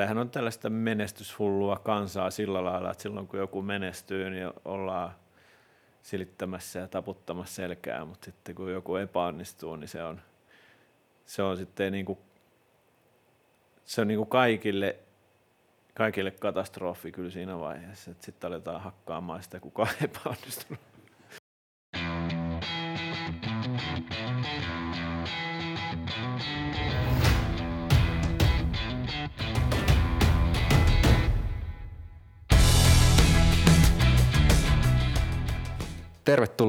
tämähän on tällaista menestyshullua kansaa sillä lailla, että silloin kun joku menestyy, niin ollaan silittämässä ja taputtamassa selkää, mutta sitten kun joku epäonnistuu, niin se on, se on sitten niin kuin, se on niin kuin kaikille, kaikille katastrofi kyllä siinä vaiheessa, että sitten aletaan hakkaamaan sitä, kuka on epäonnistunut.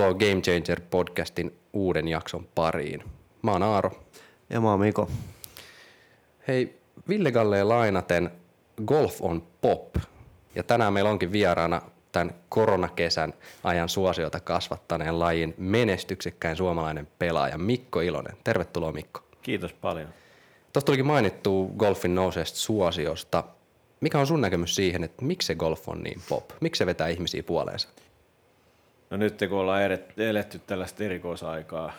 Tervetuloa Game Changer podcastin uuden jakson pariin. Mä oon Aaro. Ja mä oon Miko. Hei, Ville Galleen lainaten Golf on pop. Ja tänään meillä onkin vieraana tämän koronakesän ajan suosiota kasvattaneen lajin menestyksekkäin suomalainen pelaaja Mikko Ilonen. Tervetuloa Mikko. Kiitos paljon. Tuosta tulikin mainittu golfin nouseesta suosiosta. Mikä on sun näkemys siihen, että miksi se golf on niin pop? Miksi se vetää ihmisiä puoleensa? No nyt kun ollaan eletty tällaista erikoisaikaa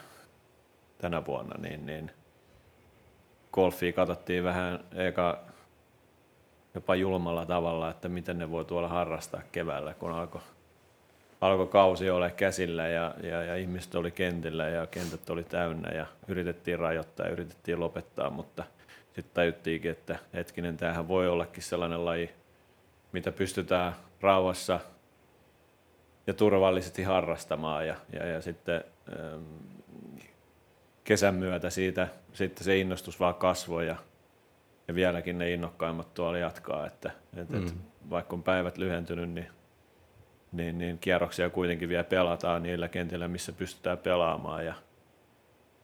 tänä vuonna, niin, niin golfia katsottiin vähän eka jopa julmalla tavalla, että miten ne voi tuolla harrastaa keväällä, kun alkoi alko kausi olla käsillä ja, ja, ja ihmiset oli kentillä ja kentät oli täynnä ja yritettiin rajoittaa ja yritettiin lopettaa, mutta sitten tajuttiinkin, että hetkinen, tämähän voi ollakin sellainen laji, mitä pystytään rauhassa – ja turvallisesti harrastamaan ja, ja, ja sitten ähm, kesän myötä siitä sitten se innostus vaan kasvoi ja, ja vieläkin ne innokkaimmat tuolla jatkaa, että, että mm. et vaikka on päivät lyhentynyt, niin, niin, niin kierroksia kuitenkin vielä pelataan niillä kentillä, missä pystytään pelaamaan ja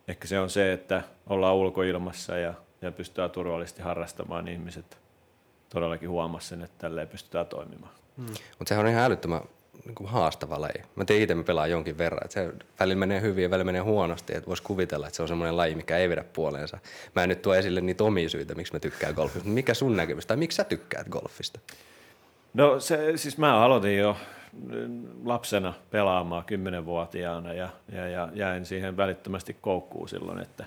ehkä se on se, että ollaan ulkoilmassa ja, ja pystytään turvallisesti harrastamaan, niin ihmiset todellakin huomasivat sen, että tälleen pystytään toimimaan. Mm. Mutta sehän on ihan älyttömän niin kuin haastava laji. Mä tiedän itse, mä pelaan jonkin verran. Että se välillä menee hyvin ja välillä menee huonosti. Että voisi kuvitella, että se on semmoinen laji, mikä ei vedä puoleensa. Mä en nyt tuo esille niitä omia syitä, miksi mä tykkään golfista. Mikä sun näkemys, tai miksi sä tykkäät golfista? No se, siis mä aloitin jo lapsena pelaamaan kymmenenvuotiaana ja, ja, ja jäin siihen välittömästi koukkuun silloin, että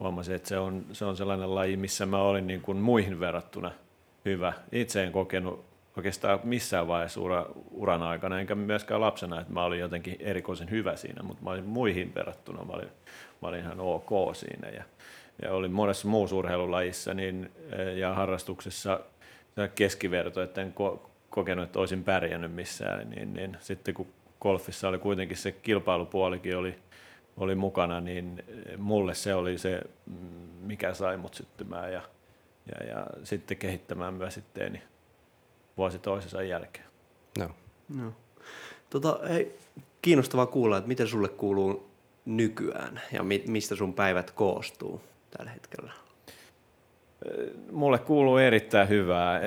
huomasin, että se on, se on sellainen laji, missä mä olin niin kuin muihin verrattuna hyvä. Itse en kokenut oikeastaan missään vaiheessa ura, uran aikana, enkä myöskään lapsena, että mä olin jotenkin erikoisen hyvä siinä, mutta mä olin muihin verrattuna, mä olin, mä olin ihan ok siinä. Ja, ja olin monessa muussa urheilulajissa niin, ja harrastuksessa keskiverto, että en ko, kokenut, että olisin pärjännyt missään, niin, niin sitten kun golfissa oli kuitenkin se kilpailupuolikin oli, oli mukana, niin mulle se oli se, mikä sai mut syttymään ja, ja, ja sitten kehittämään myös itteeni vuosi toisensa jälkeen. No. no. Tota, hei, kiinnostavaa kuulla, että miten sulle kuuluu nykyään ja mi- mistä sun päivät koostuu tällä hetkellä? Mulle kuuluu erittäin hyvää.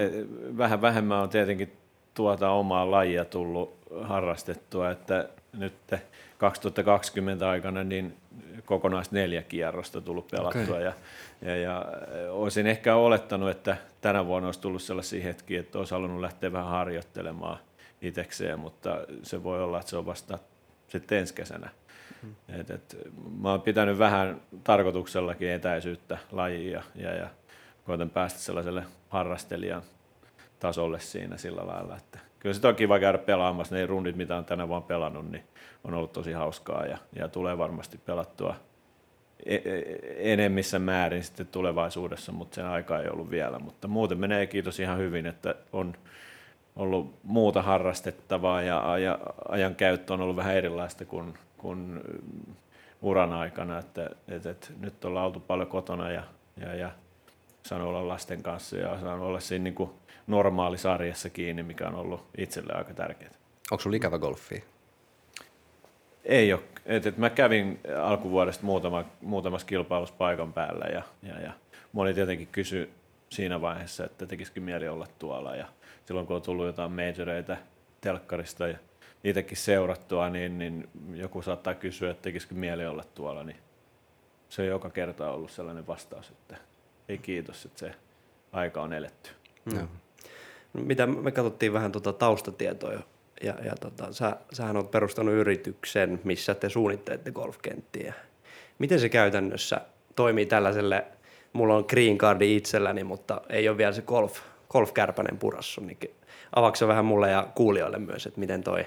Vähän vähemmän on tietenkin tuota omaa lajia tullut harrastettua, että nyt 2020 aikana niin kokonais neljä kierrosta tullut pelattua okay. ja, ja, ja olisin ehkä olettanut, että tänä vuonna olisi tullut sellaisia hetkiä, että olisi halunnut lähteä vähän harjoittelemaan itsekseen, mutta se voi olla, että se on vasta sitten ensi kesänä. Mm. Et, et, mä oon pitänyt vähän tarkoituksellakin etäisyyttä lajia ja, ja koitan päästä sellaiselle harrastelijan tasolle siinä sillä lailla, että kyllä se on kiva käydä pelaamassa. Ne rundit, mitä on tänä vuonna pelannut, niin on ollut tosi hauskaa ja, ja tulee varmasti pelattua e, e, enemmissä määrin sitten tulevaisuudessa, mutta sen aika ei ollut vielä. Mutta muuten menee kiitos ihan hyvin, että on ollut muuta harrastettavaa ja, ja ajan käyttö on ollut vähän erilaista kuin, kuin uran aikana, että, että, että nyt ollaan oltu paljon kotona ja, ja, ja saanut olla lasten kanssa ja saanut olla siinä niin normaalisarjassa kiinni, mikä on ollut itselle aika tärkeää. Onko sinulla ikävä golfia? Ei ole. Et, et mä kävin alkuvuodesta muutama, muutamassa kilpailussa paikan päällä ja, ja, ja moni tietenkin kysyi siinä vaiheessa, että tekisikö mieli olla tuolla ja silloin kun on tullut jotain majoreita telkkarista ja itsekin seurattua, niin, niin joku saattaa kysyä, että tekisikö mieli olla tuolla, niin se on joka kerta ollut sellainen vastaus, että ei kiitos, että se aika on eletty. Mm. Mitä me katsottiin vähän tuota taustatietoa ja, ja tota, sä, sähän olet perustanut yrityksen, missä te suunnittelette golfkenttiä. Miten se käytännössä toimii tällaiselle, mulla on green cardi itselläni, mutta ei ole vielä se golf, Golf Kärpänen purassu, niin avaako vähän mulle ja kuulijoille myös, että miten toi,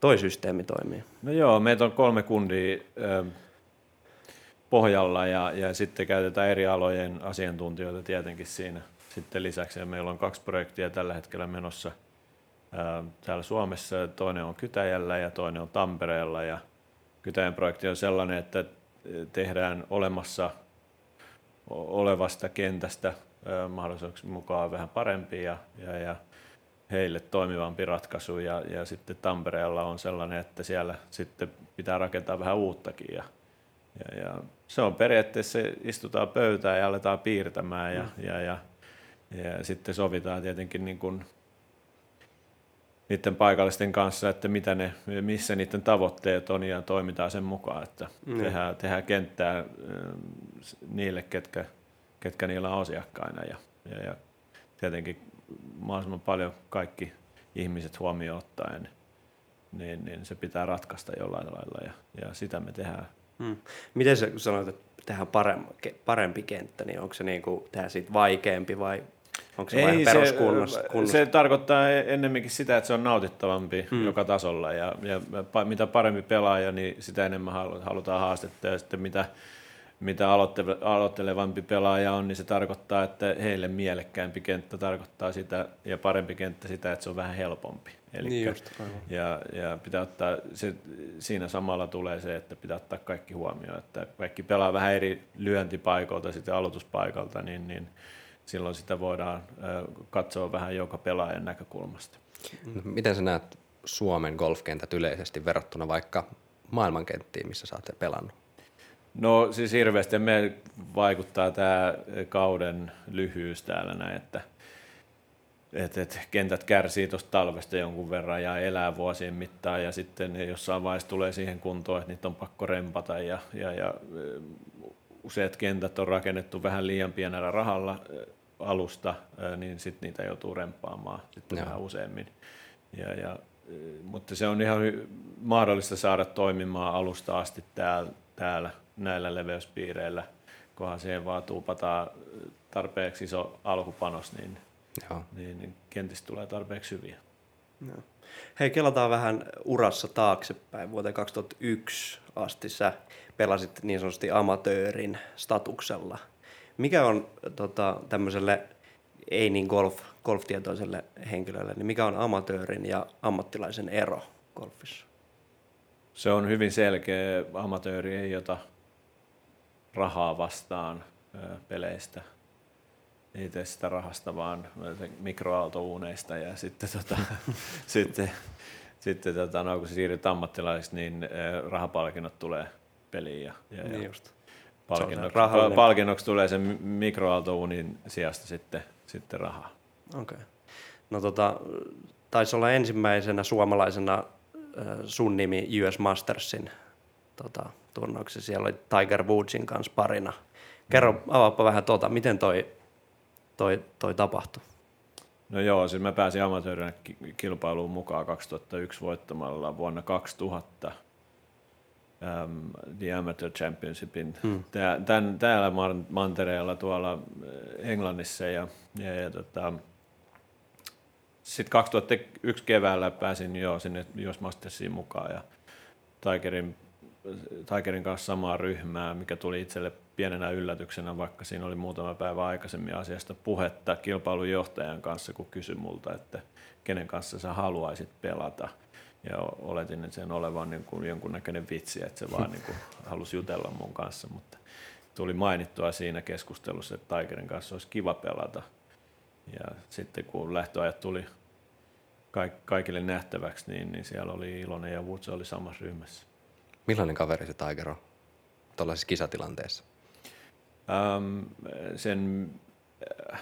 toi systeemi toimii? No joo, meitä on kolme kundia ö, pohjalla ja, ja sitten käytetään eri alojen asiantuntijoita tietenkin siinä sitten lisäksi. Ja meillä on kaksi projektia tällä hetkellä menossa täällä Suomessa. Toinen on Kytäjällä ja toinen on Tampereella. Ja Kytäjän projekti on sellainen, että tehdään olemassa olevasta kentästä mahdollisuuksien mukaan vähän parempi ja, ja, ja heille toimivampi ratkaisu ja, ja sitten Tampereella on sellainen, että siellä sitten pitää rakentaa vähän uuttakin ja, ja, ja se on periaatteessa, istutaan pöytään ja aletaan piirtämään ja, mm. ja, ja, ja sitten sovitaan tietenkin niin kuin niiden paikallisten kanssa, että mitä ne, missä niiden tavoitteet on ja toimitaan sen mukaan, että mm. tehdään, tehdään kenttää niille, ketkä, ketkä niillä on asiakkaina ja, ja, ja tietenkin mahdollisimman paljon kaikki ihmiset huomioon ottaen, niin, niin se pitää ratkaista jollain lailla ja, ja sitä me tehdään. Hmm. Miten sä sanoit, että tehdään parempi, parempi kenttä, niin onko se niin kuin tehdä siitä vaikeampi vai onko se Ei, peruskunnossa? Se, se tarkoittaa ennemminkin sitä, että se on nautittavampi hmm. joka tasolla ja, ja mitä parempi pelaaja, niin sitä enemmän halutaan haastetta ja sitten mitä mitä aloittelevampi pelaaja on, niin se tarkoittaa, että heille mielekkäämpi kenttä tarkoittaa sitä, ja parempi kenttä sitä, että se on vähän helpompi. Elikkä, niin just, ja, ja pitää ottaa, se, siinä samalla tulee se, että pitää ottaa kaikki huomioon, että kaikki pelaa vähän eri lyöntipaikalta sitten aloituspaikalta, niin, niin silloin sitä voidaan katsoa vähän joka pelaajan näkökulmasta. No, miten sä näet Suomen golfkentät yleisesti verrattuna vaikka maailmankenttiin, missä sä oot pelannut? No siis hirveästi me vaikuttaa tämä kauden lyhyys täällä näin, että et, et kentät kärsii tuosta talvesta jonkun verran ja elää vuosien mittaan ja sitten jossain vaiheessa tulee siihen kuntoon, että niitä on pakko rempata ja, ja, ja useat kentät on rakennettu vähän liian pienellä rahalla alusta, niin sitten niitä joutuu rempaamaan sitten vähän useammin. Ja, ja, mutta se on ihan mahdollista saada toimimaan alusta asti täällä, täällä näillä leveyspiireillä, kunhan siihen vaan tuupataan tarpeeksi iso alkupanos, niin, Joo. niin, niin kentistä tulee tarpeeksi hyviä. Joo. Hei, kelataan vähän urassa taaksepäin. Vuoteen 2001 asti sä pelasit niin sanotusti amatöörin statuksella. Mikä on tota, tämmöiselle ei niin golf, golftietoiselle henkilölle, niin mikä on amatöörin ja ammattilaisen ero golfissa? Se on hyvin selkeä. Amatööri ei ota rahaa vastaan peleistä. Ei tee sitä rahasta, vaan mikroaaltouuneista ja sitten, tota, sitten, sitten tota, no, kun siirryt ammattilaiseksi, niin rahapalkinnot tulee peliin. Ja, ja, niin just. Palkinnoksi, palkinnoksi tulee sen mikroaaltouunin sijasta sitten, sitten rahaa. Okei. Okay. No tota, taisi olla ensimmäisenä suomalaisena sun nimi US Mastersin tota, turnauksessa. Siellä oli Tiger Woodsin kanssa parina. Kerro, mm. avaappa vähän tota, miten toi, toi, toi tapahtui? No joo, siis mä pääsin amatöörinä kilpailuun mukaan 2001 voittamalla vuonna 2000 um, The Amateur Championshipin hmm. Tää, tän, täällä mantereella tuolla eh, Englannissa ja, ja, ja tota, sitten 2001 keväällä pääsin jo sinne US Mastersiin mukaan ja Tigerin Tigerin kanssa samaa ryhmää, mikä tuli itselle pienenä yllätyksenä, vaikka siinä oli muutama päivä aikaisemmin asiasta puhetta kilpailun johtajan kanssa, kun kysyi multa, että kenen kanssa sä haluaisit pelata. Ja oletin että sen olevan niin kuin jonkunnäköinen vitsi, että se vaan niin kuin halusi jutella mun kanssa, mutta tuli mainittua siinä keskustelussa, että Tigerin kanssa olisi kiva pelata. Ja sitten kun lähtöajat tuli kaikille nähtäväksi, niin, niin siellä oli Ilonen ja Woods oli samassa ryhmässä. Millainen kaveri se Tiger on tuollaisessa kisatilanteessa? Ähm, sen äh,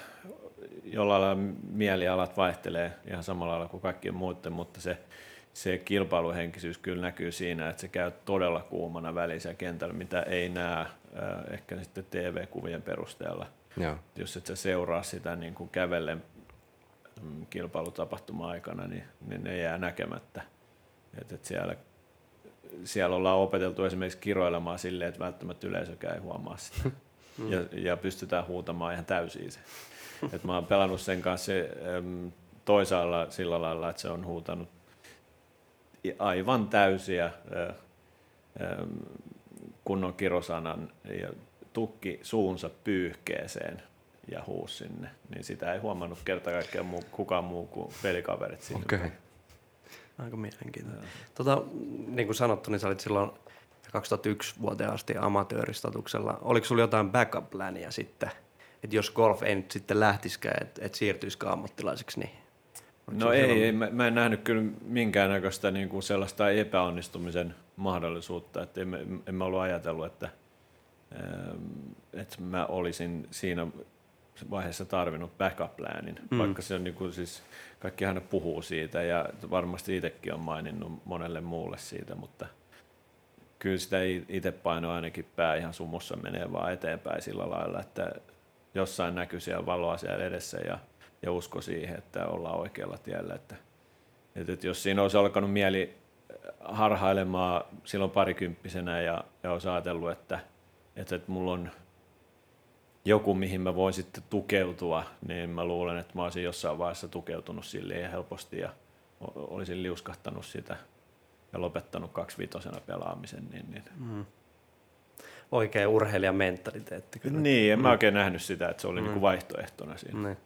jollain lailla mielialat vaihtelee ihan samalla lailla kuin kaikkien muiden, mutta se, se kilpailuhenkisyys kyllä näkyy siinä, että se käy todella kuumana välissä kentällä, mitä ei näe äh, ehkä sitten TV-kuvien perusteella. Joo. Jos et sä seuraa sitä niin kuin kävellen mm, kilpailutapahtuma aikana, niin, niin ne jää näkemättä. Et, et siellä siellä ollaan opeteltu esimerkiksi kiroilemaan silleen, että välttämättä yleisökään ei huomaa sitä. Mm. Ja, ja pystytään huutamaan ihan täysin se. että mä oon pelannut sen kanssa äm, toisaalla sillä lailla, että se on huutanut aivan täysiä kunnon kirosanan ja tukki suunsa pyyhkeeseen ja huus sinne, niin sitä ei huomannut kerta kaikkiaan muu, kukaan muu kuin pelikaverit sinne. Okei. Aika mielenkiintoista. Tota, niin kuin sanottu, niin sä olit silloin 2001 vuoteen asti amatööristatuksella. Oliko sulla jotain backup-pläniä sitten, että jos golf ei nyt sitten lähtisikään, että et siirtyisikään ammattilaiseksi, niin oliko No ei, ei mä, mä en nähnyt kyllä minkäännäköistä niin kuin sellaista epäonnistumisen mahdollisuutta, että en, en mä ollut ajatellut, että, ähm, että mä olisin siinä vaiheessa tarvinnut backup-planin, Mm. mm. vaikka se on niin kuin, siis, kaikki aina puhuu siitä ja varmasti itsekin on maininnut monelle muulle siitä, mutta kyllä sitä itse paino ainakin pää ihan sumussa menee vaan eteenpäin sillä lailla, että jossain näkyy siellä valoa siellä edessä ja, ja usko siihen, että ollaan oikealla tiellä. Että, että, että jos siinä olisi alkanut mieli harhailemaan silloin parikymppisenä ja, ja olisi ajatellut, että, että, että mulla on joku, mihin mä voin sitten tukeutua, niin mä luulen, että mä olisin jossain vaiheessa tukeutunut sille ja helposti ja olisin liuskahtanut sitä ja lopettanut kaksivitosena pelaamisen. Niin, niin. Mm. Oikea urheilijan mentaliteetti kyllä. niin en mä oikein nähnyt sitä, että se oli Mm. mm. niin vaihtoehtona siinä. Niin.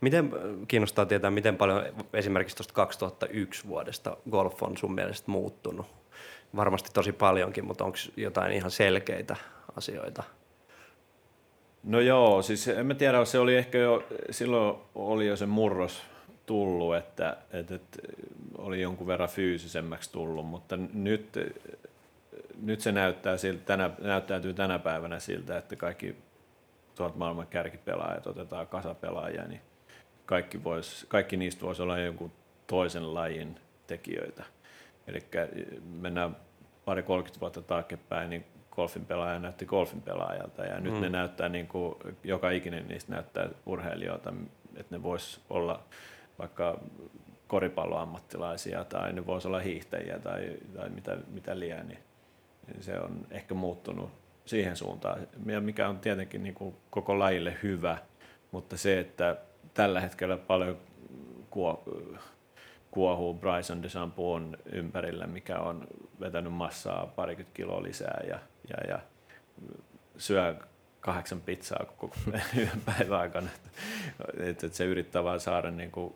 Miten, kiinnostaa tietää, miten paljon esimerkiksi tuosta 2001 vuodesta golf on sun mielestä muuttunut? Varmasti tosi paljonkin, mutta onko jotain ihan selkeitä asioita? No joo, siis en mä tiedä, se oli ehkä jo, silloin oli jo se murros tullut, että, että, että oli jonkun verran fyysisemmäksi tullut, mutta nyt, nyt se näyttää siltä, tänä, näyttäytyy tänä päivänä siltä, että kaikki tuolta maailman kärkipelaajat otetaan kasapelaajia, niin kaikki, vois, kaikki niistä voisi olla jonkun toisen lajin tekijöitä. Eli mennään pari 30 vuotta taaksepäin, niin golfin pelaaja näytti golfin pelaajalta ja nyt Mm. ne näyttää niin kuin, joka ikinen niistä näyttää urheilijoilta, että ne vois olla vaikka koripalloammattilaisia tai ne voisi olla hiihtäjiä tai, tai mitä, mitä liian, niin se on ehkä muuttunut siihen suuntaan, mikä on tietenkin niin kuin koko lajille hyvä, mutta se, että tällä hetkellä paljon kuo, kuohuu Bryson DeChambeau'n ympärillä, mikä on vetänyt massaa parikymmentä kiloa lisää ja, ja, ja syö kahdeksan pizzaa koko päivän aikana. Että et se yrittää vaan saada niin kuin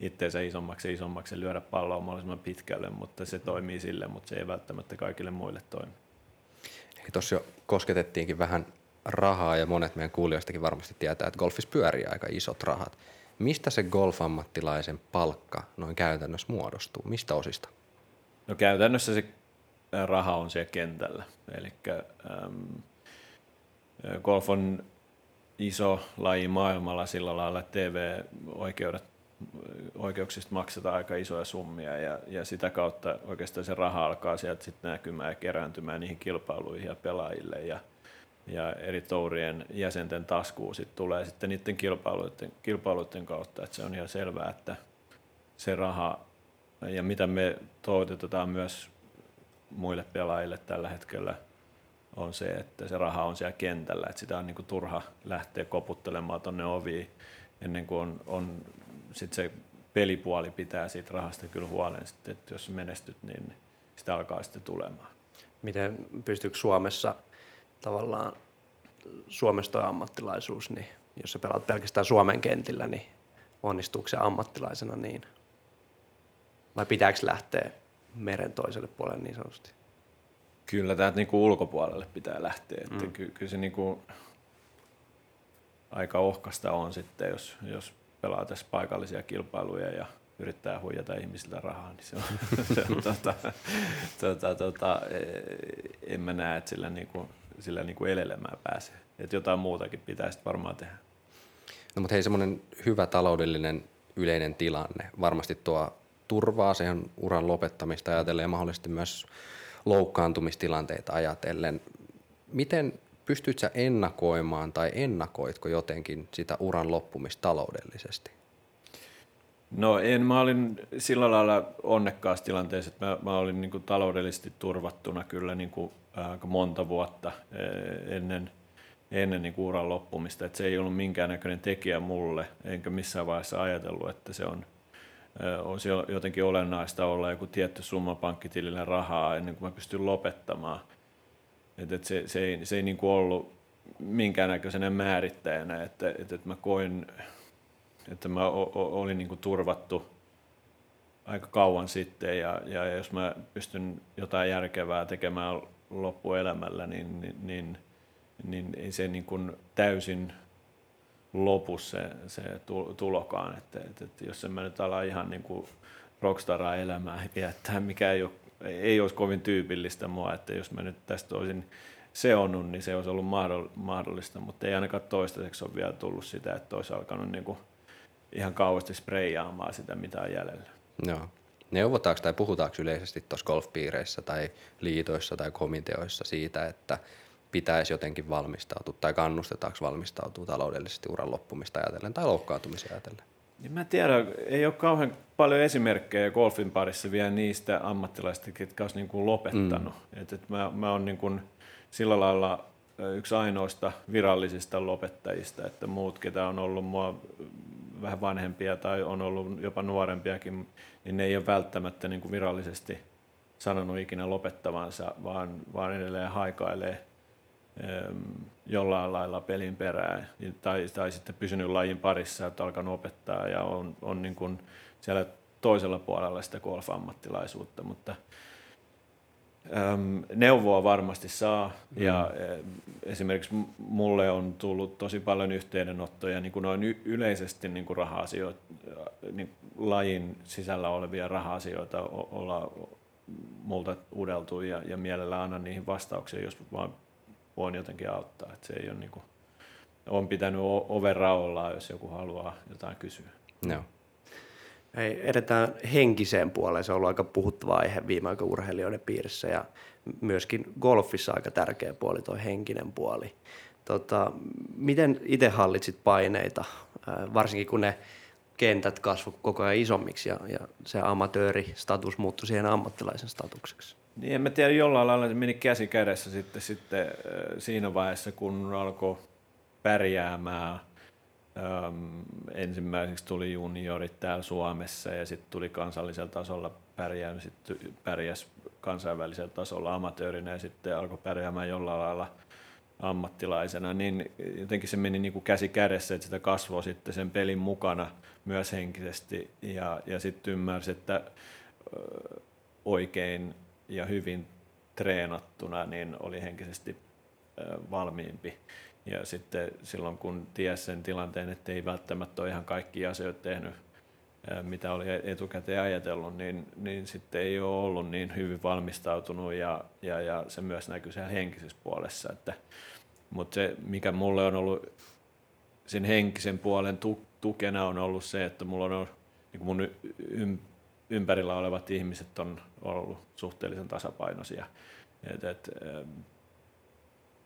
itteensä isommaksi ja isommaksi ja lyödä palloa mahdollisimman pitkälle, mutta se toimii sille, mutta se ei välttämättä kaikille muille toimi. Ehkä tuossa jo kosketettiinkin vähän rahaa ja monet meidän kuulijoistakin varmasti tietää, että golfissa pyörii aika isot rahat. Mistä se golfammattilaisen palkka noin käytännössä muodostuu? Mistä osista? No käytännössä se ää, raha on siellä kentällä. Eli ähm, golf on iso laji maailmalla sillä lailla, että TV-oikeudet oikeuksista maksetaan aika isoja summia ja, ja sitä kautta oikeastaan se raha alkaa sieltä sitten näkymään ja kerääntymään niihin kilpailuihin ja pelaajille ja, ja eri tourien jäsenten taskuun sit tulee sitten niiden kilpailuiden, kilpailuiden kautta, että se on ihan selvää, että se raha ja mitä me toivotetaan myös muille pelaajille tällä hetkellä on se, että se raha on siellä kentällä, että sitä on niin kuin turha lähteä koputtelemaan tuonne oviin ennen kuin on, on sit se pelipuoli pitää siitä rahasta kyllä huolen, että jos menestyt, niin sitä alkaa sitten tulemaan. Miten pystyykö Suomessa tavallaan Suomessa toi ammattilaisuus, niin jos sä pelaat pelkästään Suomen kentillä, niin onnistuuko se ammattilaisena niin? Vai pitääkö lähteä meren toiselle puolelle niin sanotusti? Kyllä täältä niin kuin ulkopuolelle pitää lähteä, että Mm. ky, kyllä se niin kuin aika ohkasta on sitten, jos, jos pelaa tässä paikallisia kilpailuja ja yrittää huijata ihmisiltä rahaa, niin se on, se on tota, tota, tota, eh, en mä näe, että sillä, niin kuin, sillä niin kuin elelemään pääsee. Että jotain muutakin pitää sitten varmaan tehdä. No mutta hei, semmoinen hyvä taloudellinen yleinen tilanne varmasti tuo turvaa siihen uran lopettamista ajatellen ja mahdollisesti myös loukkaantumistilanteita ajatellen. Miten pystyt sä ennakoimaan tai ennakoitko jotenkin sitä uran loppumista taloudellisesti? No en, mä olin sillä lailla onnekkaassa tilanteessa, että mä, mä olin niin kuin taloudellisesti turvattuna kyllä niin kuin aika monta vuotta ennen, ennen niin kuin uran loppumista, että se ei ollut minkäännäköinen tekijä mulle, enkä missään vaiheessa ajatellut, että se on, olisi jotenkin olennaista olla joku tietty summa pankkitilille rahaa ennen kuin mä pystyn lopettamaan. Että et se, se ei, se ei niin kuin ollut minkäännäköisenä määrittäjänä, että, että, että mä koin, että mä o, o, olin niin kuin turvattu aika kauan sitten ja, ja jos mä pystyn jotain järkevää tekemään loppuelämällä, niin, niin, niin, niin ei se niin kuin täysin lopu se, se tulokaan. Että, että, että jos en mä nyt ala ihan niin kuin rockstaraa elämää viettää, mikä ei, ole, ei olisi kovin tyypillistä mua, että jos mä nyt tästä olisin seonnut, niin se olisi ollut mahdollista, mutta ei ainakaan toistaiseksi ole vielä tullut sitä, että olisi alkanut niin kuin ihan kauheasti spreijaamaan sitä, mitä on jäljellä. Joo. Neuvotaanko tai puhutaanko yleisesti tuossa golfpiireissä tai liitoissa tai komiteoissa siitä, että pitäisi jotenkin valmistautua tai kannustetaanko valmistautua taloudellisesti uran loppumista ajatellen tai loukkaantumisia ajatellen? Niin mä tiedän, ei ole kauhean paljon esimerkkejä golfin parissa vielä niistä ammattilaisista, jotka olisi niin kuin lopettanut. Mm. Et, et mä, mä oon niin kuin sillä lailla yksi ainoista virallisista lopettajista, että muut, ketä on ollut mua vähän vanhempia tai on ollut jopa nuorempiakin, niin ne ei ole välttämättä niin kuin virallisesti sanonut ikinä lopettavansa, vaan, vaan edelleen haikailee jollain lailla pelin perään tai, tai sitten pysynyt lajin parissa, että alkanut opettaa ja on, on niin kuin siellä toisella puolella sitä golf-ammattilaisuutta, mutta äm, neuvoa varmasti saa mm. ja esimerkiksi mulle on tullut tosi paljon yhteydenottoja niin kuin noin yleisesti niin kuin raha-asioita, niin lajin sisällä olevia raha-asioita olla multa uudeltu ja, ja mielellä annan niihin vastauksia, jos vaan voin jotenkin auttaa. Että se ei ole niin kuin, on pitänyt oven raollaan, jos joku haluaa jotain kysyä. No. Hei, edetään henkiseen puoleen. Se on ollut aika puhuttava aihe viime aikoina urheilijoiden piirissä ja myöskin golfissa aika tärkeä puoli, tuo henkinen puoli. Tota, miten itse hallitsit paineita, varsinkin kun ne kentät kasvoi koko ajan isommiksi ja, ja se amatööristatus muuttui siihen ammattilaisen statukseksi? Niin en mä tiedä, jollain lailla se meni käsi kädessä sitten, sitten siinä vaiheessa, kun alkoi pärjäämään. Öm, ensimmäiseksi tuli juniorit täällä Suomessa ja sitten tuli kansallisella tasolla pärjää, sitten pärjäs kansainvälisellä tasolla amatöörinä ja sitten alkoi pärjäämään jollain lailla ammattilaisena, niin jotenkin se meni niin kuin käsi kädessä, että sitä kasvoi sitten sen pelin mukana myös henkisesti ja, ja sitten ymmärsi, että oikein hyvin treenattuna, niin oli henkisesti valmiimpi. Ja sitten silloin kun tiesi sen tilanteen, että ei välttämättä ole ihan kaikki asioita tehnyt, mitä oli etukäteen ajatellut, niin, niin sitten ei ole ollut niin hyvin valmistautunut ja, ja, ja se myös näkyy siellä henkisessä puolessa. Että, mutta se, mikä mulle on ollut sen henkisen puolen tukena on ollut se, että mulla on ollut, niin mun ympärillä olevat ihmiset on ollut suhteellisen tasapainoisia. Et, et,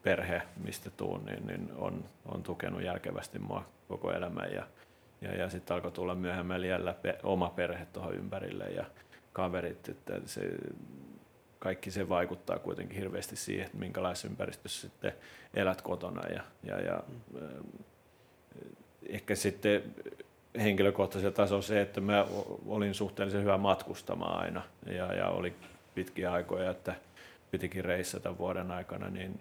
perhe, mistä tuun, niin, niin on, on tukenut järkevästi mua koko elämän ja, ja, ja sitten alkoi tulla myöhemmin jällä pe, oma perhe tuohon ympärille ja kaverit, että se, kaikki se vaikuttaa kuitenkin hirveästi siihen, että minkälaisessa ympäristössä sitten elät kotona ja, ja, ja mm. ehkä sitten henkilökohtaisella tasolla se, että mä olin suhteellisen hyvä matkustamaan aina. Ja, ja oli pitkiä aikoja, että pitikin reissata vuoden aikana, niin,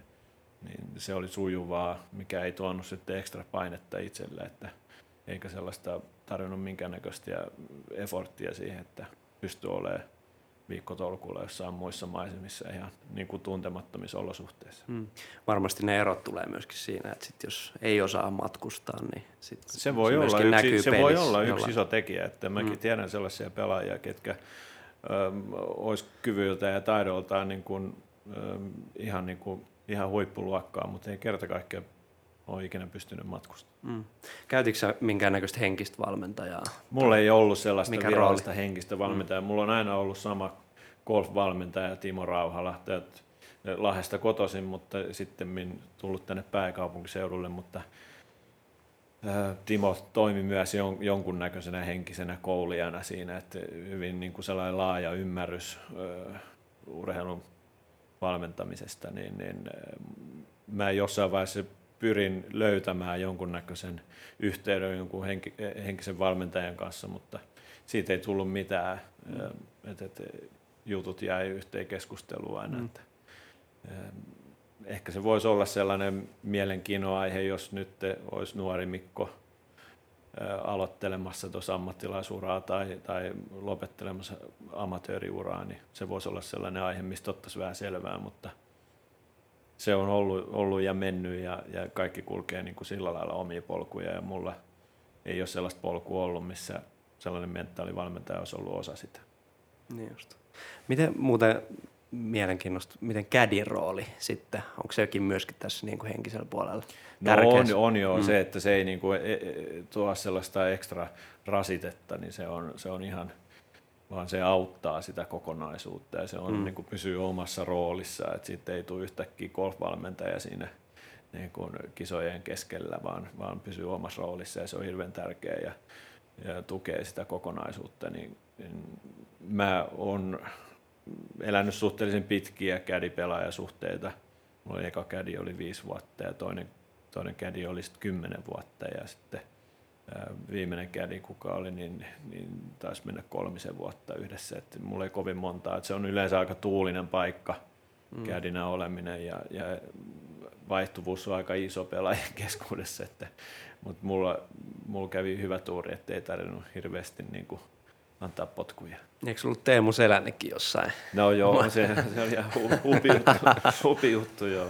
niin se oli sujuvaa, mikä ei tuonut sitten ekstra painetta itselle, että eikä sellaista tarjonnut minkäännäköistä efforttia siihen, että pystyy olemaan viikkotolkulla jossain muissa maisemissa ihan niin kuin tuntemattomissa olosuhteissa. Hmm. Varmasti ne erot tulee myöskin siinä, että sit jos ei osaa matkustaa, niin sit se, voi se, olla yksi, näkyy se voi olla yksi jolla... iso tekijä. Että mäkin hmm. tiedän sellaisia pelaajia, ketkä ö, olisi kyvyltä ja taidoltaan niin kuin, ö, ihan, niin kuin, ihan huippuluokkaa, mutta ei kerta kaikkiaan ole ikinä pystynyt matkustamaan. Mm. Käytitkö sä minkäännäköistä henkistä valmentajaa? Mulla ei ollut sellaista Mikä virallista rooli? henkistä valmentajaa. Mm. Mulla on aina ollut sama golf-valmentaja Timo Rauhala, Lahdesta kotoisin, mutta sitten tullut tänne pääkaupunkiseudulle, mutta Timo toimi myös jonkunnäköisenä henkisenä koulijana siinä, että hyvin niin kuin sellainen laaja ymmärrys urheilun valmentamisesta, niin, niin mä jossain vaiheessa pyrin löytämään jonkunnäköisen yhteyden jonkun henki, henkisen valmentajan kanssa, mutta siitä ei tullut mitään. Mm. Et, et, jutut jäi yhteen keskusteluun aina. Mm. Että, ehkä se voisi olla sellainen mielenkiinnon aihe, jos nyt olisi nuori Mikko aloittelemassa tuossa ammattilaisuraa tai, tai lopettelemassa amatööriuraa, niin se voisi olla sellainen aihe, mistä ottaisi vähän selvää, mutta se on ollut, ollut ja mennyt ja, ja kaikki kulkee niin kuin sillä lailla omia polkuja ja mulla ei ole sellaista polkua ollut, missä sellainen mentaalivalmentaja olisi ollut osa sitä. Niin just. Miten muuten mielenkiinnosta, miten kädin rooli sitten, onko sekin myöskin tässä niin kuin henkisellä puolella No on, on jo mm. se, että se ei niin kuin, e, e, tuo sellaista ekstra rasitetta, niin se on, se on ihan, vaan se auttaa sitä kokonaisuutta ja se on, mm. niin kuin pysyy omassa roolissa, että sitten ei tule yhtäkkiä golfvalmentaja siinä niin kuin kisojen keskellä, vaan, vaan pysyy omassa roolissa ja se on hirveän tärkeä ja, ja tukee sitä kokonaisuutta, niin, niin mä oon elänyt suhteellisen pitkiä kädipelaajasuhteita. Mulla eka kädi oli viisi vuotta ja toinen, toinen kädi oli sitten kymmenen vuotta ja sitten viimeinen kädi, kuka oli, niin, niin taisi mennä kolmisen vuotta yhdessä. Et mulla ei kovin montaa. Et se on yleensä aika tuulinen paikka mm. kädinä oleminen ja, ja vaihtuvuus on aika iso pelaajien keskuudessa. Että, mutta mulla, mulla kävi hyvä tuuri, ettei tarvinnut hirveästi niin kuin antaa potkuja. Eikö ollut Teemu Selännekin jossain? No joo, se, se oli ihan hupi juttu, hupi juttu joo.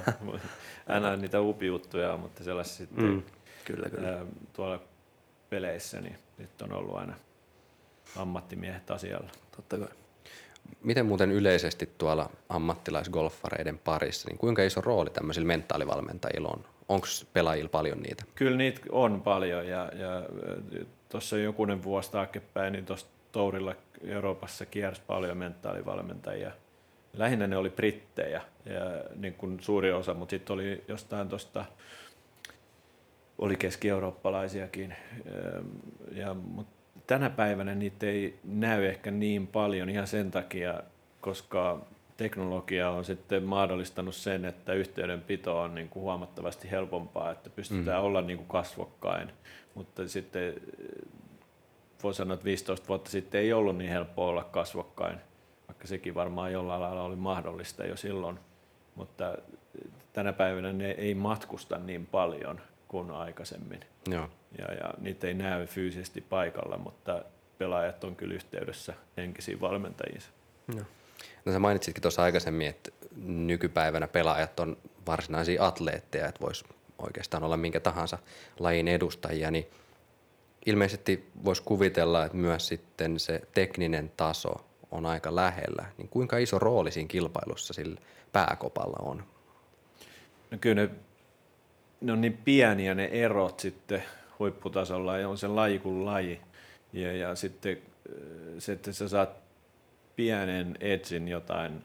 Aina niitä hupi juttuja, mutta sellaisia sitten mm, kyllä, kyllä. Ää, tuolla peleissä, niin nyt on ollut aina ammattimiehet asialla. Totta kai. Miten muuten yleisesti tuolla ammattilaisgolfareiden parissa, niin kuinka iso rooli tämmöisillä mentaalivalmentajilla on? Onko pelaajilla paljon niitä? Kyllä niitä on paljon ja, ja tuossa jokunen vuosi taaksepäin, niin tuosta Tourilla Euroopassa kiersi paljon mentaalivalmentajia. Lähinnä ne oli brittejä, ja niin kuin suuri osa, mutta sitten oli jostain tuosta, oli keski-eurooppalaisiakin. Ja, mutta tänä päivänä niitä ei näy ehkä niin paljon ihan sen takia, koska teknologia on sitten mahdollistanut sen, että yhteydenpito on niin kuin huomattavasti helpompaa, että pystytään mm. olla niin kuin kasvokkain, mutta sitten voi sanoa, että 15 vuotta sitten ei ollut niin helppo olla kasvokkain, vaikka sekin varmaan jollain lailla oli mahdollista jo silloin, mutta tänä päivänä ne ei matkusta niin paljon kuin aikaisemmin. Joo. Ja, ja niitä ei näy fyysisesti paikalla, mutta pelaajat on kyllä yhteydessä henkisiin valmentajiinsa. Joo. No sä mainitsitkin tuossa aikaisemmin, että nykypäivänä pelaajat on varsinaisia atleetteja, että voisi oikeastaan olla minkä tahansa lajin edustajia, niin – ilmeisesti voisi kuvitella, että myös sitten se tekninen taso on aika lähellä. Niin kuinka iso rooli siinä kilpailussa sillä pääkopalla on? No kyllä ne, ne on niin pieniä ne erot sitten huipputasolla ja on se laji kuin laji. Ja, ja sitten se, että sä saat pienen edsin jotain,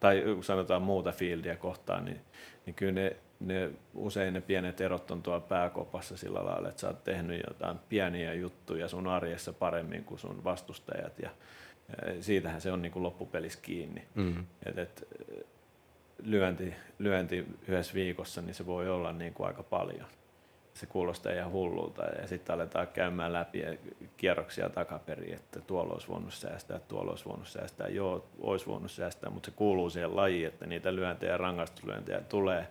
tai sanotaan muuta fieldia kohtaan, niin, niin kyllä ne ne, usein ne pienet erot on tuolla pääkopassa sillä lailla, että sä oot tehnyt jotain pieniä juttuja sun arjessa paremmin kuin sun vastustajat ja, ja siitähän se on niin kuin loppupelissä kiinni. Mm-hmm. Et, et, lyönti, lyönti yhdessä viikossa, niin se voi olla niin kuin aika paljon. Se kuulostaa ihan hullulta ja sitten aletaan käymään läpi kierroksia takaperin, että tuolla olisi voinut säästää, tuolla olisi voinut säästää, joo, olisi voinut säästää, mutta se kuuluu siihen lajiin, että niitä lyöntejä rangaistuslyöntejä tulee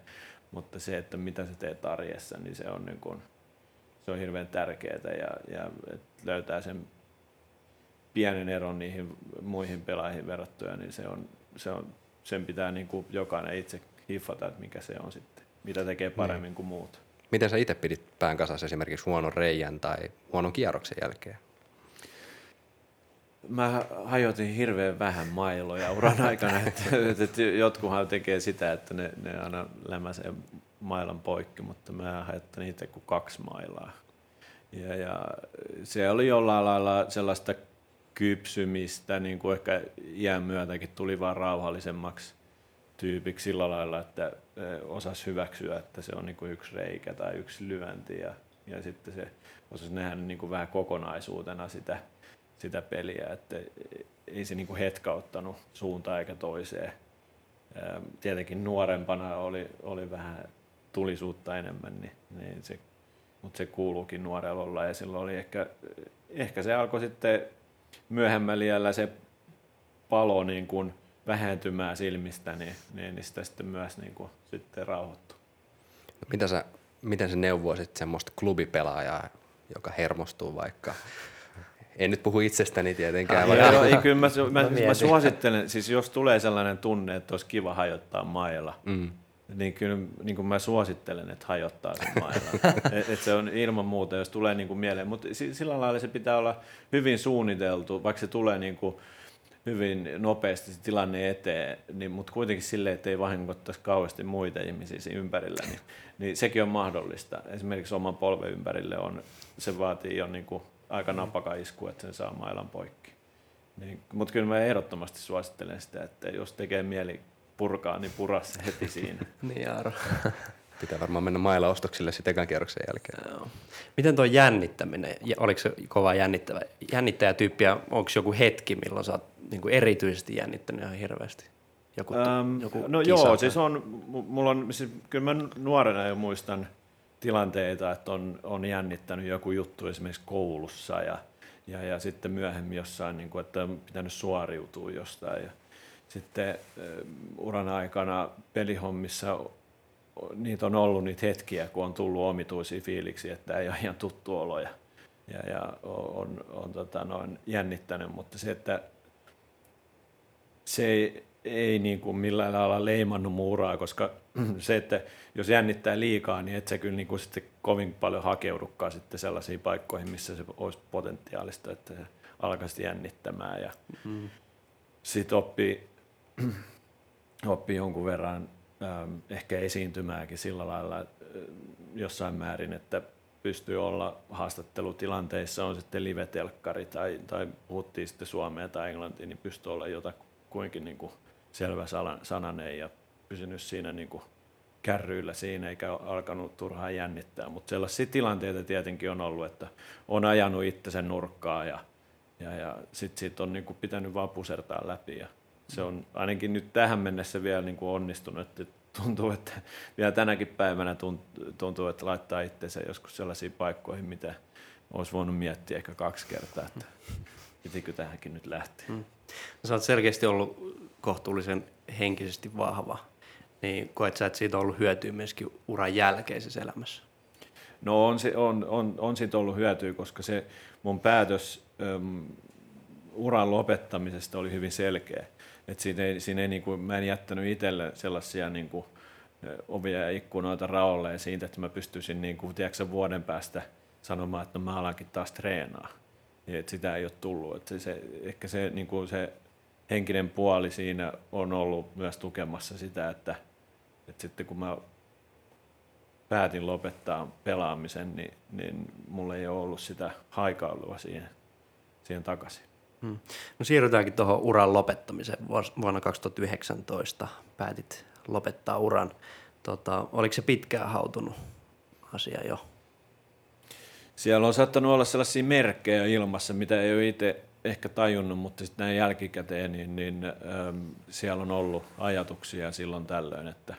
mutta se, että mitä sä teet arjessa, niin se on, niin kuin, se on hirveän tärkeää ja, ja löytää sen pienen eron niihin muihin pelaajiin verrattuna, niin se on, se on, sen pitää niin kuin jokainen itse hiffata, että mikä se on sitten, mitä tekee niin. paremmin niin. kuin muut. Miten sä itse pidit pään kasassa esimerkiksi huonon reijän tai huonon kierroksen jälkeen? mä hajotin hirveän vähän mailoja uran aikana. että, että jotkuhan tekee sitä, että ne, ne aina lämäsee mailan poikki, mutta mä hajottan itse kuin kaksi mailaa. Ja, ja se oli jollain lailla sellaista kypsymistä, niin kuin ehkä iän myötäkin tuli vaan rauhallisemmaksi tyypiksi sillä lailla, että osas hyväksyä, että se on niin kuin yksi reikä tai yksi lyönti ja, ja sitten se osasi nähdä niin kuin vähän kokonaisuutena sitä, sitä peliä, että ei se niinku hetkauttanut suuntaan eikä toiseen. Tietenkin nuorempana oli, oli vähän tulisuutta enemmän, niin, niin se, mutta se kuuluukin nuorella olla ja silloin oli ehkä, ehkä se alkoi sitten myöhemmällä iällä se palo niin kuin vähentymään silmistä, niin, niin, niin sitä sitten myös niin kuin, sitten rauhoittui. No, mitä sä, miten sä neuvoisit semmoista klubipelaajaa, joka hermostuu vaikka en nyt puhu itsestäni tietenkään. Ah, joo, ei, kyllä mä, mä, mä, mä suosittelen, siis jos tulee sellainen tunne, että olisi kiva hajottaa mailla, mm. Niin kyllä niin kuin mä suosittelen, että hajottaa sen mailla. et, et se on ilman muuta, jos tulee niin kuin mieleen. Mutta sillä lailla se pitää olla hyvin suunniteltu, vaikka se tulee niin kuin hyvin nopeasti se tilanne eteen, niin, mutta kuitenkin silleen, että ei vahingoittaisi kauheasti muita ihmisiä siinä ympärillä, niin, niin sekin on mahdollista. Esimerkiksi oman polven ympärille on, se vaatii jo niin kuin aika napaka isku, että sen saa mailan poikki. Niin, mutta kyllä mä ehdottomasti suosittelen sitä, että jos tekee mieli purkaa, niin pura se heti siinä. niin Aaro. Pitää varmaan mennä maila-ostoksille sitten ekan kierroksen jälkeen. Joo. Miten tuo jännittäminen, oliko se kova jännittävä, jännittäjätyyppi onko joku hetki, milloin sä oot niin kuin erityisesti jännittänyt ihan hirveästi? Joku, um, joku no joo, siis on, mulla on, siis kyllä mä nuorena jo muistan – tilanteita, että on, on jännittänyt joku juttu esimerkiksi koulussa ja, ja, ja sitten myöhemmin jossain, niin kuin, että on pitänyt suoriutua jostain. Ja sitten uran aikana pelihommissa niitä on ollut niitä hetkiä, kun on tullut omituisia fiiliksi, että ei ole ihan tuttu olo ja, ja, ja on, on tota noin jännittänyt, mutta se, että se ei, ei niin kuin millään lailla leimannut muuraa, koska se, että jos jännittää liikaa, niin et se kyllä niin kuin sitten kovin paljon hakeudukaan sitten sellaisiin paikkoihin, missä se olisi potentiaalista, että se alkaisi jännittämään ja mm. sitten oppii, oppii jonkun verran ähm, ehkä esiintymääkin sillä lailla äh, jossain määrin, että pystyy olla haastattelutilanteissa, on sitten live-telkkari tai, tai puhuttiin sitten Suomea tai Englantia, niin pystyy olla jotakuinkin niin kuin selvä sananen ja pysynyt siinä niin kuin kärryillä siinä eikä alkanut turhaan jännittää. Mutta sellaisia tilanteita tietenkin on ollut, että on ajanut itse nurkkaa ja, ja, ja sitten siitä on niin kuin pitänyt vaan pusertaa läpi. Ja se on ainakin nyt tähän mennessä vielä niin kuin onnistunut, että tuntuu, että vielä tänäkin päivänä tuntuu, että laittaa itsensä joskus sellaisiin paikkoihin, mitä olisi voinut miettiä ehkä kaksi kertaa, että pitikö tähänkin nyt lähteä. Hmm. No, sä oot selkeästi ollut kohtuullisen henkisesti vahva, niin koet sä, että siitä on ollut hyötyä myöskin uran jälkeisessä elämässä? No on, se, on, on, on siitä ollut hyötyä, koska se mun päätös äm, uran lopettamisesta oli hyvin selkeä. Et siinä ei, siinä ei, niin kuin, mä en jättänyt itselle sellaisia niin kuin, ovia ja ikkunoita raolleen siitä, että mä pystyisin niin kuin, tiedätkö, vuoden päästä sanomaan, että no, mä alankin taas treenaa. Ja, että sitä ei ole tullut. Että se, se, ehkä se, niin kuin se henkinen puoli siinä on ollut myös tukemassa sitä, että, että sitten kun mä päätin lopettaa pelaamisen, niin, niin mulla ei ole ollut sitä haikailua siihen, siihen takaisin. Hmm. No siirrytäänkin tuohon uran lopettamiseen. Vuonna 2019 päätit lopettaa uran. Tota, oliko se pitkään hautunut asia jo? Siellä on saattanut olla sellaisia merkkejä ilmassa, mitä ei ole itse ehkä tajunnut, mutta sitten näin jälkikäteen, niin, niin ähm, siellä on ollut ajatuksia silloin tällöin, että,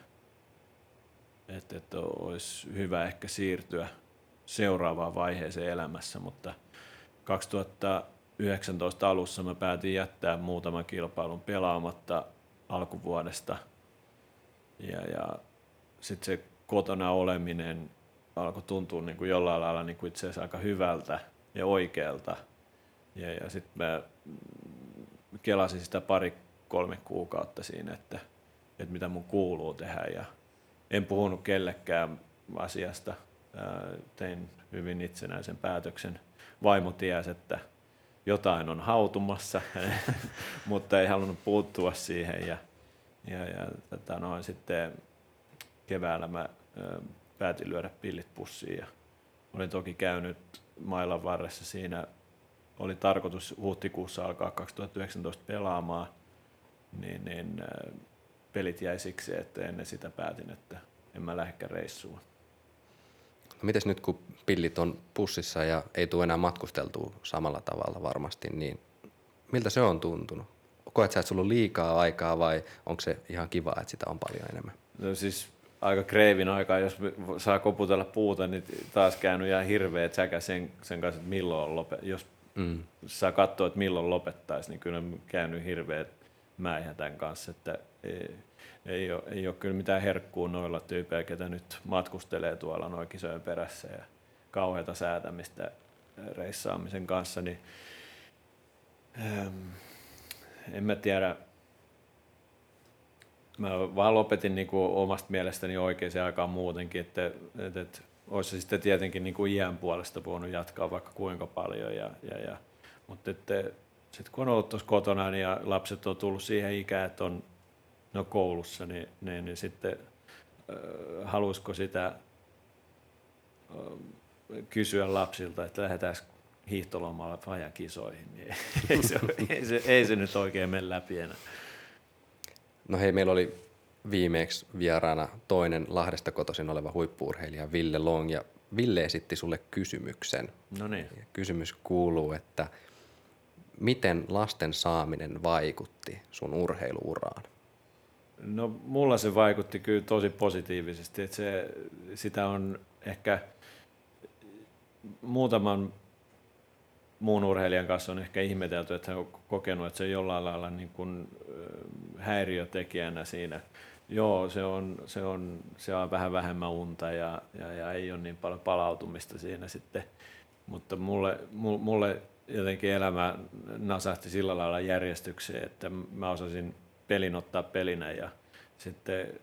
että, että olisi hyvä ehkä siirtyä seuraavaan vaiheeseen elämässä, mutta 2019 alussa mä päätin jättää muutaman kilpailun pelaamatta alkuvuodesta ja, ja sitten se kotona oleminen alkoi tuntua niin kuin jollain lailla niin kuin itse asiassa aika hyvältä ja oikealta – ja, ja sitten mä kelasin sitä pari-kolme kuukautta siinä, että, että mitä mun kuuluu tehdä ja en puhunut kellekään asiasta. Tein hyvin itsenäisen päätöksen. Vaimo tiesi, että jotain on hautumassa, mutta ei halunnut puuttua siihen. Ja, ja, ja tota noin, sitten keväällä mä päätin lyödä pillit pussiin ja olin toki käynyt mailan varressa siinä oli tarkoitus huhtikuussa alkaa 2019 pelaamaan, niin, niin pelit jäi siksi, että ennen sitä päätin, että en mä lähdekään reissuun. No mites nyt kun pillit on pussissa ja ei tule enää matkusteltua samalla tavalla varmasti, niin miltä se on tuntunut? Koet sä, että sulla on liikaa aikaa vai onko se ihan kiva, että sitä on paljon enemmän? No siis aika kreivin aikaa, jos saa koputella puuta, niin taas käynyt ihan hirveä säkä sen, sen kanssa, että milloin on lopet, jos mm. saa katsoa, että milloin lopettaisi, niin kyllä on käynyt hirveä mäihä tämän kanssa, että ei, ole, ei ole kyllä mitään herkkuu noilla tyypeillä, ketä nyt matkustelee tuolla noin kisojen perässä ja kauheata säätämistä reissaamisen kanssa, niin ähm, en mä tiedä, mä vaan lopetin niin kuin omasta mielestäni oikeaan aikaan muutenkin, että, että, että olisi sitten tietenkin niin kuin iän puolesta voinut jatkaa vaikka kuinka paljon. Ja, ja, ja, mutta sitten kun on ollut tuossa kotona niin ja lapset on tullut siihen ikään, että on no koulussa, niin, niin, niin sitten äh, haluaisiko sitä äh, kysyä lapsilta, että lähdetään hiihtolomalla fajan kisoihin, niin ei se, ei, se, ei se nyt oikein mene läpi enää. No hei, meillä oli viimeksi vieraana toinen Lahdesta kotoisin oleva huippuurheilija Ville Long, ja Ville esitti sulle kysymyksen. No niin. Kysymys kuuluu, että miten lasten saaminen vaikutti sun urheiluuraan? No mulla se vaikutti kyllä tosi positiivisesti, että se, sitä on ehkä muutaman muun urheilijan kanssa on ehkä ihmetelty, että hän on kokenut, että se on jollain lailla niin kuin häiriötekijänä siinä. Joo, se on, se on, se on vähän vähemmän unta ja, ja, ja ei ole niin paljon palautumista siinä sitten. Mutta mulle, mulle jotenkin elämä nasahti sillä lailla järjestykseen, että mä osasin pelin ottaa pelinä ja sitten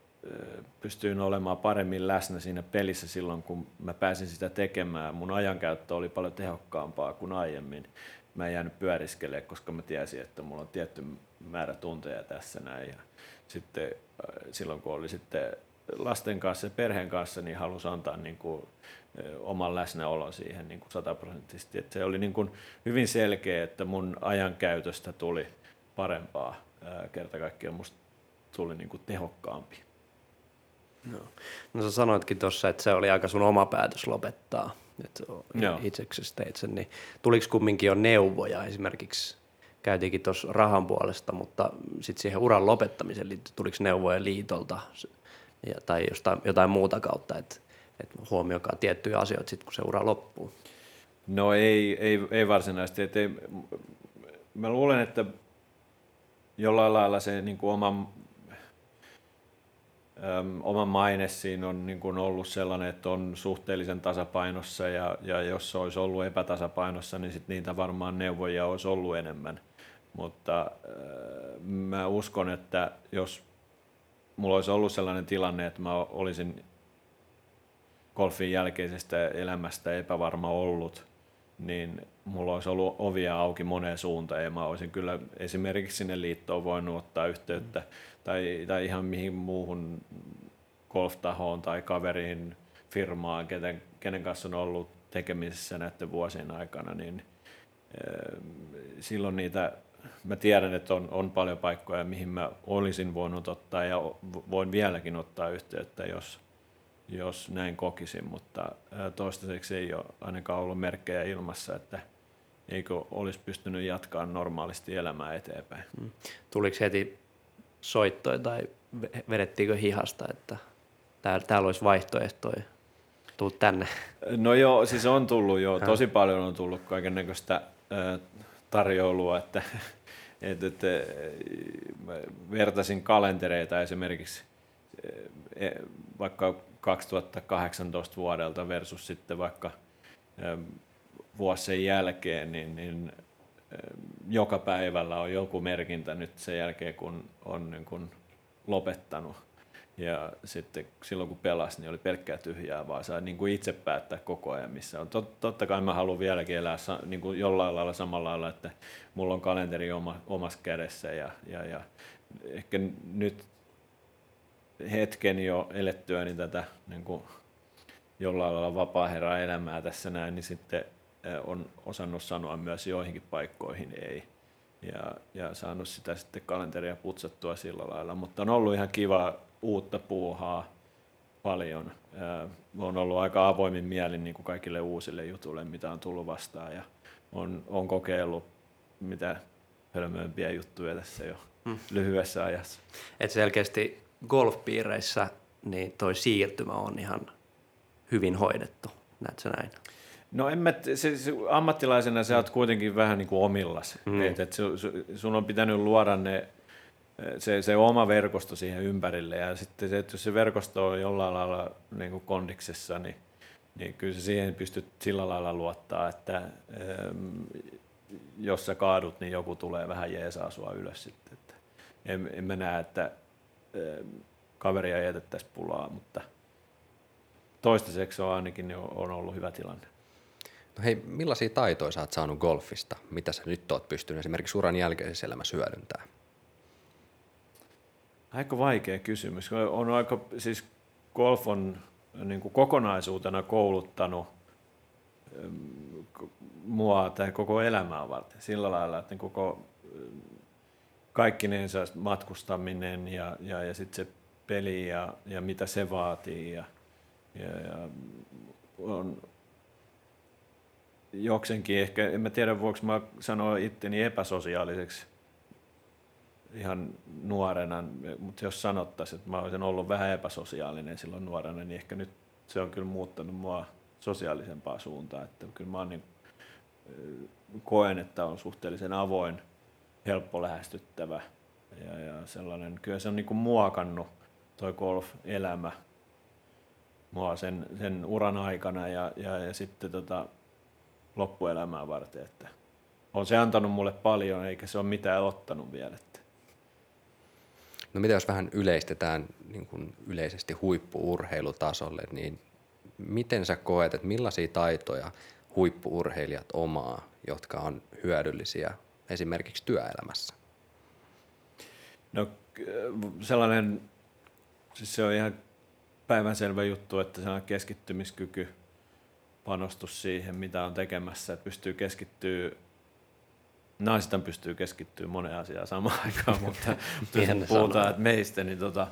pystyin olemaan paremmin läsnä siinä pelissä silloin, kun mä pääsin sitä tekemään. Mun ajankäyttö oli paljon tehokkaampaa kuin aiemmin. Mä en jäänyt pyöriskelemään, koska mä tiesin, että mulla on tietty määrä tunteja tässä näin. Ja sitten silloin, kun oli sitten lasten kanssa ja perheen kanssa, niin halusi antaa niin kuin oman läsnäolon siihen niin kuin sataprosenttisesti. Että se oli niin kuin hyvin selkeä, että mun ajankäytöstä tuli parempaa kerta kaikkiaan. Musta tuli niin kuin tehokkaampi. No. no sä sanoitkin tuossa, että se oli aika sun oma päätös lopettaa että itseksi teit sen, niin tuliko kumminkin jo neuvoja esimerkiksi, käytiinkin tuossa rahan puolesta, mutta sitten siihen uran lopettamiseen liittyy, tuliko neuvoja liitolta ja, tai jostain, jotain muuta kautta, että, että huomioikaa tiettyjä asioita sitten, kun se ura loppuu? No ei, ei, ei varsinaisesti. Et ei, mä luulen, että jollain lailla se niin kuin oma Öm, oma maine siinä on niin kuin ollut sellainen, että on suhteellisen tasapainossa ja, ja jos se olisi ollut epätasapainossa, niin sit niitä varmaan neuvoja olisi ollut enemmän. Mutta äh, mä uskon, että jos mulla olisi ollut sellainen tilanne, että mä olisin golfin jälkeisestä elämästä epävarma ollut, niin mulla olisi ollut ovia auki moneen suuntaan ja mä olisin kyllä esimerkiksi sinne liittoon voinut ottaa yhteyttä tai, tai ihan mihin muuhun golftahoon tai kaveriin firmaan, kenen, kenen kanssa on ollut tekemisissä näiden vuosien aikana, niin e, silloin niitä, mä tiedän, että on, on paljon paikkoja, mihin mä olisin voinut ottaa ja voin vieläkin ottaa yhteyttä, jos, jos näin kokisin, mutta toistaiseksi ei ole ainakaan ollut merkkejä ilmassa, että eikö olisi pystynyt jatkamaan normaalisti elämää eteenpäin. Hmm. Tuliko heti soittoja tai vedettiinkö hihasta, että täällä, täällä olisi vaihtoehtoja, tuu tänne? No joo, siis on tullut jo, tosi paljon on tullut kaiken näköistä tarjoulua, että, että, että vertaisin kalentereita esimerkiksi vaikka 2018 vuodelta versus sitten vaikka vuosi sen jälkeen, niin, niin joka päivällä on joku merkintä nyt sen jälkeen, kun on niin kuin lopettanut. Ja sitten silloin kun pelasi, niin oli pelkkää tyhjää, vaan sai niin kuin itse päättää koko ajan, missä on. Tot, totta kai mä haluan vieläkin elää niin kuin jollain lailla samalla lailla, että mulla on kalenteri oma, omassa kädessä ja, ja, ja ehkä nyt hetken jo elettyä niin tätä niin kuin jollain lailla vapaa elämää tässä näin, niin sitten on osannut sanoa myös joihinkin paikkoihin ei. Ja, ja saanut sitä sitten kalenteria putsattua sillä lailla, mutta on ollut ihan kiva uutta puuhaa paljon. on ollut aika avoimin mielin niin kuin kaikille uusille jutuille, mitä on tullut vastaan ja on, on kokeillut mitä hölmöimpiä juttuja tässä jo hmm. lyhyessä ajassa. Et selkeästi golfpiireissä niin toi siirtymä on ihan hyvin hoidettu. Näetkö näin? No en mä, se, se, ammattilaisena sä oot kuitenkin vähän niin kuin omillas. Mm. Et, et su, su, sun on pitänyt luoda ne, se, se oma verkosto siihen ympärille ja sitten se, että jos se verkosto on jollain lailla niin kuin kondiksessa, niin, niin kyllä se siihen pystyt sillä lailla luottaa, että ähm, jos sä kaadut, niin joku tulee vähän jeesaa sua ylös sitten. Että en, en mä näe, että kaveria jätettäisiin pulaa, mutta toistaiseksi on ainakin niin on ollut hyvä tilanne. No hei, millaisia taitoja sä oot saanut golfista? Mitä sä nyt oot pystynyt esimerkiksi uran jälkeisessä elämässä hyödyntämään? Aika vaikea kysymys. On aika, siis golf on niin kuin kokonaisuutena kouluttanut mua tai koko elämää varten sillä lailla, että niin koko kaikkinensa matkustaminen ja, ja, ja sitten se peli ja, ja mitä se vaatii ja, ja, ja on jokseenkin ehkä, en mä tiedä voiko mä sanoa itteni epäsosiaaliseksi ihan nuorena, mutta jos sanottaisiin, että mä olisin ollut vähän epäsosiaalinen silloin nuorena, niin ehkä nyt se on kyllä muuttanut mua sosiaalisempaa suuntaan, että kyllä mä oon niin, koen, että on suhteellisen avoin, helppo lähestyttävä ja, ja sellainen, kyllä se on niin kuin muokannut toi golf-elämä mua sen, sen uran aikana ja, ja, ja sitten tota, loppuelämää varten, että on se antanut mulle paljon, eikä se ole mitään ottanut vielä. Että. No mitä jos vähän yleistetään niin kuin yleisesti huippuurheilutasolle, niin miten sä koet, että millaisia taitoja huippuurheilijat omaa, jotka on hyödyllisiä esimerkiksi työelämässä? No sellainen, siis se on ihan päivänselvä juttu, että se on keskittymiskyky – panostus siihen, mitä on tekemässä, että pystyy keskittyä naisista pystyy keskittyä moneen asiaan samaan aikaan, mutta jos puhutaan että meistä, niin tota,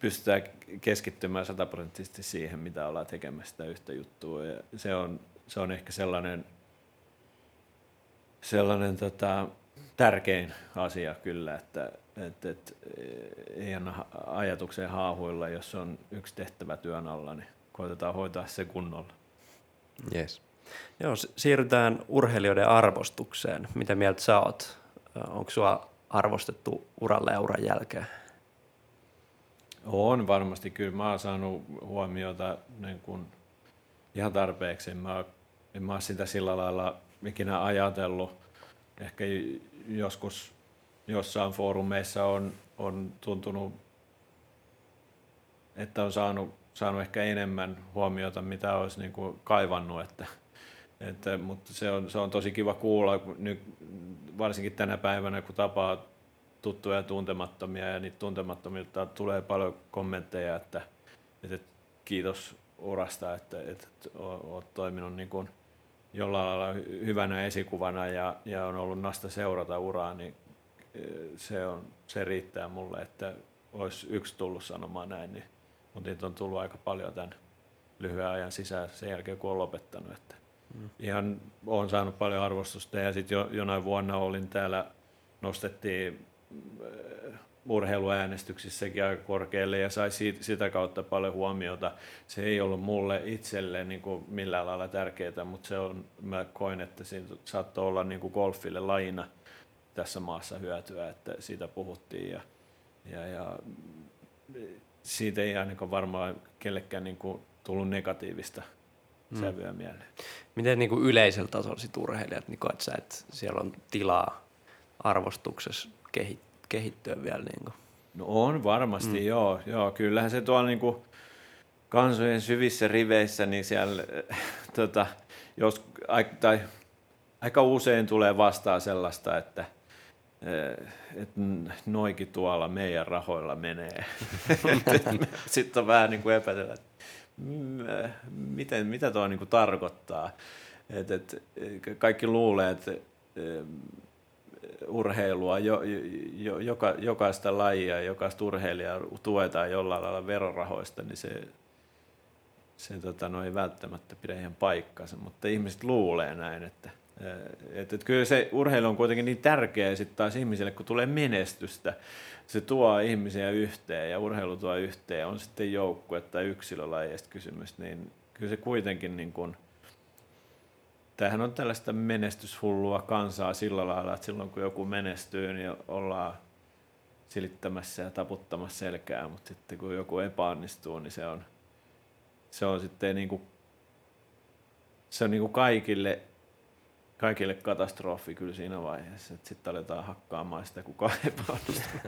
pystytään keskittymään sataprosenttisesti siihen, mitä ollaan tekemässä sitä yhtä juttua. Ja se, on, se on ehkä sellainen, sellainen tota, tärkein asia kyllä, että et, et, ei anna ajatukseen haahuilla, jos on yksi tehtävä työn alla, niin koitetaan hoitaa se kunnolla. Yes. Joo, siirrytään urheilijoiden arvostukseen. Mitä mieltä sä oot? Onko sua arvostettu uralle ja uran jälkeen? On varmasti. Kyllä mä oon saanut huomiota niin kun ihan tarpeeksi. En mä, en mä sitä sillä lailla ikinä ajatellut. Ehkä joskus jossain foorumeissa on, on tuntunut, että on saanut saanut ehkä enemmän huomiota, mitä olisi niin kuin kaivannut. Että, että, mutta se on, se on tosi kiva kuulla, nyt, varsinkin tänä päivänä, kun tapaa tuttuja ja tuntemattomia, ja niitä tuntemattomilta tulee paljon kommentteja, että, että kiitos urasta, että, että olet toiminut niin kuin jollain lailla hyvänä esikuvana ja, ja on ollut nasta seurata uraa, niin se, on, se riittää mulle, että olisi yksi tullut sanomaan näin, niin mutta niitä on tullut aika paljon tämän lyhyen ajan sisään sen jälkeen, kun on lopettanut. Että mm. Ihan olen saanut paljon arvostusta ja sitten jo, jonain vuonna olin täällä, nostettiin urheiluäänestyksissäkin aika korkealle ja sai siitä, sitä kautta paljon huomiota. Se ei ollut mulle itselle niin kuin millään lailla tärkeää, mutta se on, mä koin, että siinä saattoi olla niin kuin golfille laina tässä maassa hyötyä, että siitä puhuttiin ja, ja, ja siitä ei ainakaan varmaan kellekään niin kuin tullut negatiivista hmm. sävyä mieleen. Miten niin kuin yleisellä tasolla sit urheilijat, niin koet sä, että siellä on tilaa arvostuksessa kehittyä vielä? Niin kuin? No on varmasti, hmm. joo, joo. Kyllähän se tuolla niin kuin kansojen syvissä riveissä, niin siellä tota, jos, tai, aika usein tulee vastaan sellaista, että – että noikin tuolla meidän rahoilla menee. Sitten on vähän niin kuin epätellä, että miten, mitä tuo niin kuin tarkoittaa. Et, et, kaikki luulee, että urheilua, jo, jo, joka, jokaista lajia, jokaista urheilijaa tuetaan jollain lailla verorahoista, niin se, se tota, no ei välttämättä pidä ihan paikkansa, mutta ihmiset luulee näin, että Et, et kyllä se urheilu on kuitenkin niin tärkeä sitten taas ihmisille, kun tulee menestystä. Se tuo ihmisiä yhteen ja urheilu tuo yhteen, on sitten joukkue tai yksilölajeista kysymys, niin kyllä se kuitenkin niin kuin, tämähän on tällaista menestyshullua kansaa sillä lailla, että silloin kun joku menestyy, niin ollaan silittämässä ja taputtamassa selkää, mutta sitten kun joku epäonnistuu, niin se on, se on sitten niin kuin, se on niin kuin kaikille, kaikille katastrofi kyllä siinä vaiheessa, että sitten aletaan hakkaamaan sitä, kuka epäonnistuu.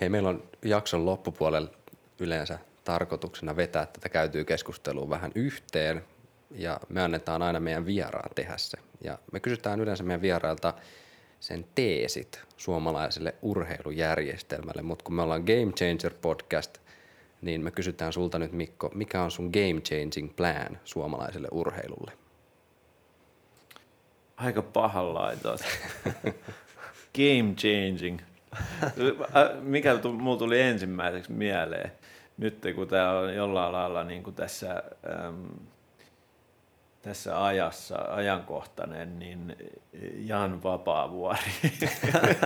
Hei, meillä on jakson loppupuolella yleensä tarkoituksena vetää tätä käytyä keskustelua vähän yhteen ja me annetaan aina meidän vieraan tehdä se. Ja me kysytään yleensä meidän vierailta sen teesit suomalaiselle urheilujärjestelmälle, mutta kun me ollaan Game Changer podcast, niin me kysytään sulta nyt Mikko, mikä on sun game changing plan suomalaiselle urheilulle? Aika pahan laitos. game changing. Mikä mulla tuli ensimmäiseksi mieleen? Nyt kun tämä on jollain lailla niin kuin tässä tässä ajassa ajankohtainen, niin Jan Vapaavuori.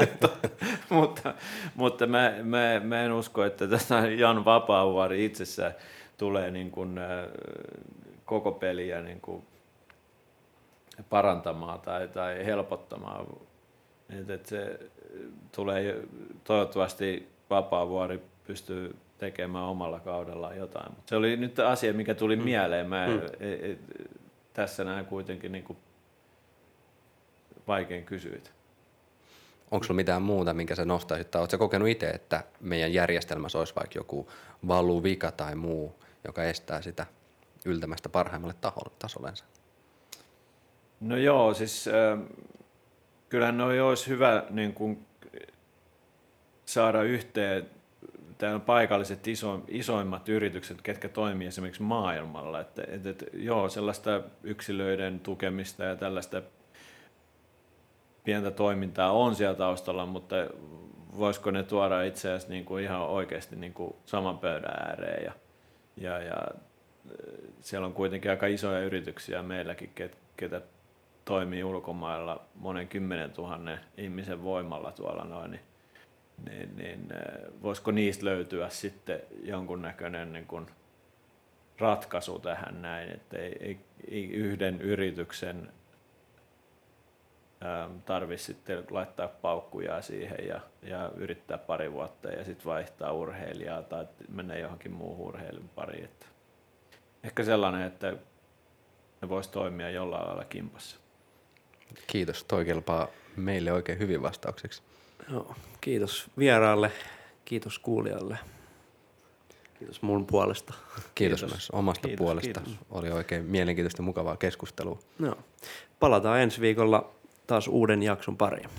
mutta mutta mä, mä, mä, en usko, että tästä Jan Vapaavuori itsessään tulee niin kuin, äh, koko peliä niin kuin parantamaan tai, tai helpottamaan. Et, et se tulee toivottavasti Vapaavuori pystyy tekemään omalla kaudellaan jotain. Mutta se oli nyt asia, mikä tuli mm. mieleen. Mä, mm. et, et, tässä näin kuitenkin niin kuin vaikein kysyit. Onko sulla mitään muuta, minkä sä nostaisit? Tai oletko kokenut itse, että meidän järjestelmässä olisi vaikka joku valuvika tai muu, joka estää sitä yltämästä parhaimmalle tasollensa? No joo, siis äh, kyllähän noi olisi hyvä niin kuin, saada yhteen täällä on paikalliset iso, isoimmat yritykset, ketkä toimii esimerkiksi maailmalla. Että, et, et, joo, sellaista yksilöiden tukemista ja tällaista pientä toimintaa on siellä taustalla, mutta voisiko ne tuoda itse asiassa niin kuin ihan oikeasti niin kuin saman pöydän ääreen. Ja, ja, ja siellä on kuitenkin aika isoja yrityksiä meilläkin, ket, ketä toimii ulkomailla monen kymmenen tuhannen ihmisen voimalla tuolla noin, niin niin, niin voisiko niistä löytyä sitten jonkunnäköinen niin kuin ratkaisu tähän näin, että ei, ei, ei yhden yrityksen tarvitse sitten laittaa paukkuja siihen ja, ja yrittää pari vuotta ja sitten vaihtaa urheilijaa tai mennä johonkin muuhun urheilun pariin. Että ehkä sellainen, että ne voisi toimia jollain lailla kimpassa. Kiitos, toi kelpaa meille oikein hyvin vastaukseksi. Joo, kiitos vieraalle, kiitos kuulijalle. Kiitos mun puolesta. Kiitos, kiitos. myös omasta kiitos, puolesta. Kiitos. Oli oikein mielenkiintoista mukavaa keskustelua. Joo. Palataan ensi viikolla taas uuden jakson pariin.